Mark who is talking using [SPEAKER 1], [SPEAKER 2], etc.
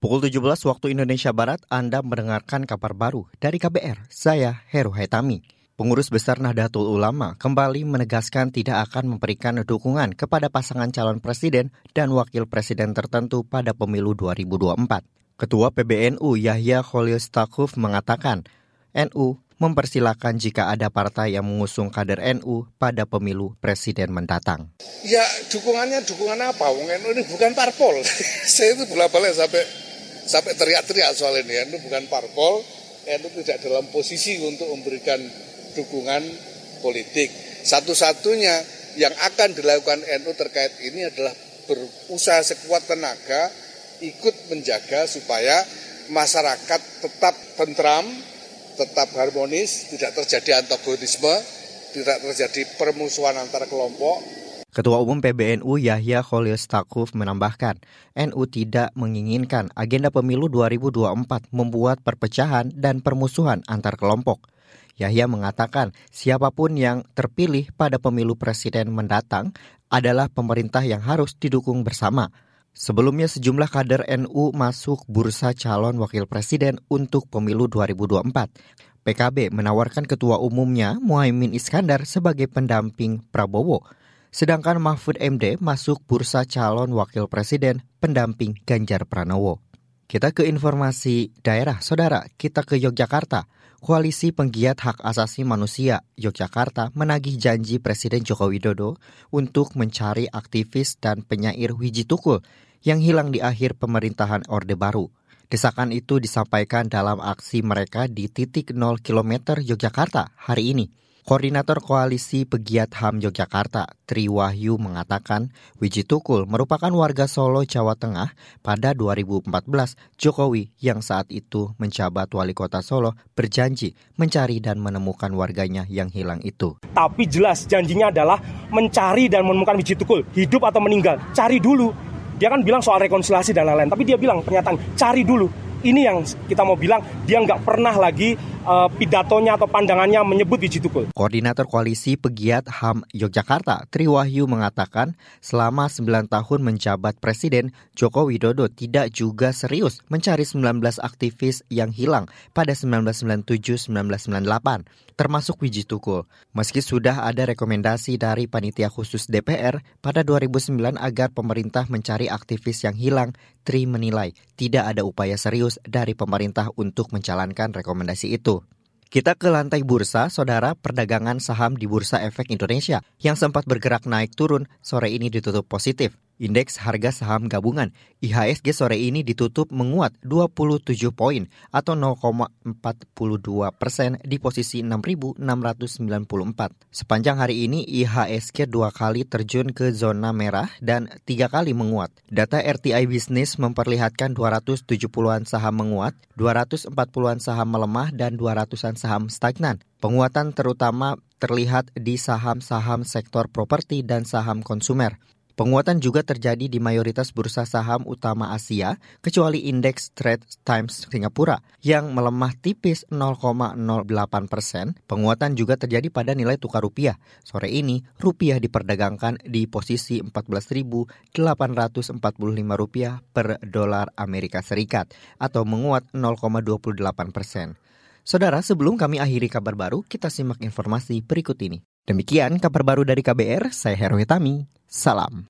[SPEAKER 1] Pukul 17 waktu Indonesia Barat, Anda mendengarkan kabar baru dari KBR. Saya Heru Haitami. Pengurus Besar Nahdlatul Ulama kembali menegaskan tidak akan memberikan dukungan kepada pasangan calon presiden dan wakil presiden tertentu pada pemilu 2024. Ketua PBNU Yahya Khalil Stakuf mengatakan, NU mempersilahkan jika ada partai yang mengusung kader NU pada pemilu presiden mendatang.
[SPEAKER 2] Ya dukungannya dukungan apa? Wong NU ini bukan parpol. Saya itu bolak-balik sampai sampai teriak-teriak soal ini. NU bukan parpol, NU tidak dalam posisi untuk memberikan dukungan politik. Satu-satunya yang akan dilakukan NU terkait ini adalah berusaha sekuat tenaga ikut menjaga supaya masyarakat tetap tentram, tetap harmonis, tidak terjadi antagonisme, tidak terjadi permusuhan antar kelompok.
[SPEAKER 1] Ketua Umum PBNU Yahya Khalil Stakuf menambahkan, NU tidak menginginkan agenda pemilu 2024 membuat perpecahan dan permusuhan antar kelompok. Yahya mengatakan siapa pun yang terpilih pada pemilu presiden mendatang adalah pemerintah yang harus didukung bersama. Sebelumnya sejumlah kader NU masuk bursa calon wakil presiden untuk pemilu 2024. PKB menawarkan ketua umumnya Muhaimin Iskandar sebagai pendamping Prabowo. Sedangkan Mahfud MD masuk bursa calon wakil presiden pendamping Ganjar Pranowo. Kita ke informasi daerah, saudara. Kita ke Yogyakarta. Koalisi Penggiat Hak Asasi Manusia Yogyakarta menagih janji Presiden Joko Widodo untuk mencari aktivis dan penyair Wiji Tukul yang hilang di akhir pemerintahan Orde Baru. Desakan itu disampaikan dalam aksi mereka di titik 0 km Yogyakarta hari ini. Koordinator Koalisi Pegiat HAM Yogyakarta, Tri Wahyu mengatakan, Wiji Tukul merupakan warga Solo, Jawa Tengah pada 2014. Jokowi yang saat itu menjabat wali kota Solo berjanji mencari dan menemukan warganya yang hilang itu.
[SPEAKER 3] Tapi jelas janjinya adalah mencari dan menemukan Wiji Tukul, hidup atau meninggal. Cari dulu. Dia kan bilang soal rekonsiliasi dan lain-lain, tapi dia bilang pernyataan cari dulu ini yang kita mau bilang dia nggak pernah lagi uh, pidatonya atau pandangannya menyebut biji tukul.
[SPEAKER 1] Koordinator Koalisi Pegiat HAM Yogyakarta, Tri Wahyu mengatakan selama 9 tahun menjabat Presiden, Joko Widodo tidak juga serius mencari 19 aktivis yang hilang pada 1997-1998 termasuk Wiji Tukul. Meski sudah ada rekomendasi dari panitia khusus DPR pada 2009 agar pemerintah mencari aktivis yang hilang, Tri menilai tidak ada upaya serius dari pemerintah untuk menjalankan rekomendasi itu. Kita ke lantai bursa, saudara perdagangan saham di Bursa Efek Indonesia yang sempat bergerak naik turun sore ini ditutup positif. Indeks harga saham gabungan IHSG sore ini ditutup menguat 27 poin atau 0,42 persen di posisi 6.694. Sepanjang hari ini IHSG dua kali terjun ke zona merah dan tiga kali menguat. Data RTI Business memperlihatkan 270-an saham menguat, 240-an saham melemah, dan 200-an saham stagnan. Penguatan terutama terlihat di saham-saham sektor properti dan saham konsumer. Penguatan juga terjadi di mayoritas bursa saham utama Asia, kecuali indeks Straits Times Singapura yang melemah tipis 0,08 persen. Penguatan juga terjadi pada nilai tukar rupiah. Sore ini, rupiah diperdagangkan di posisi 14.845 rupiah per dolar Amerika Serikat atau menguat 0,28 persen. Saudara, sebelum kami akhiri kabar baru, kita simak informasi berikut ini. Demikian kabar baru dari KBR, saya Heru Hitami. Salam.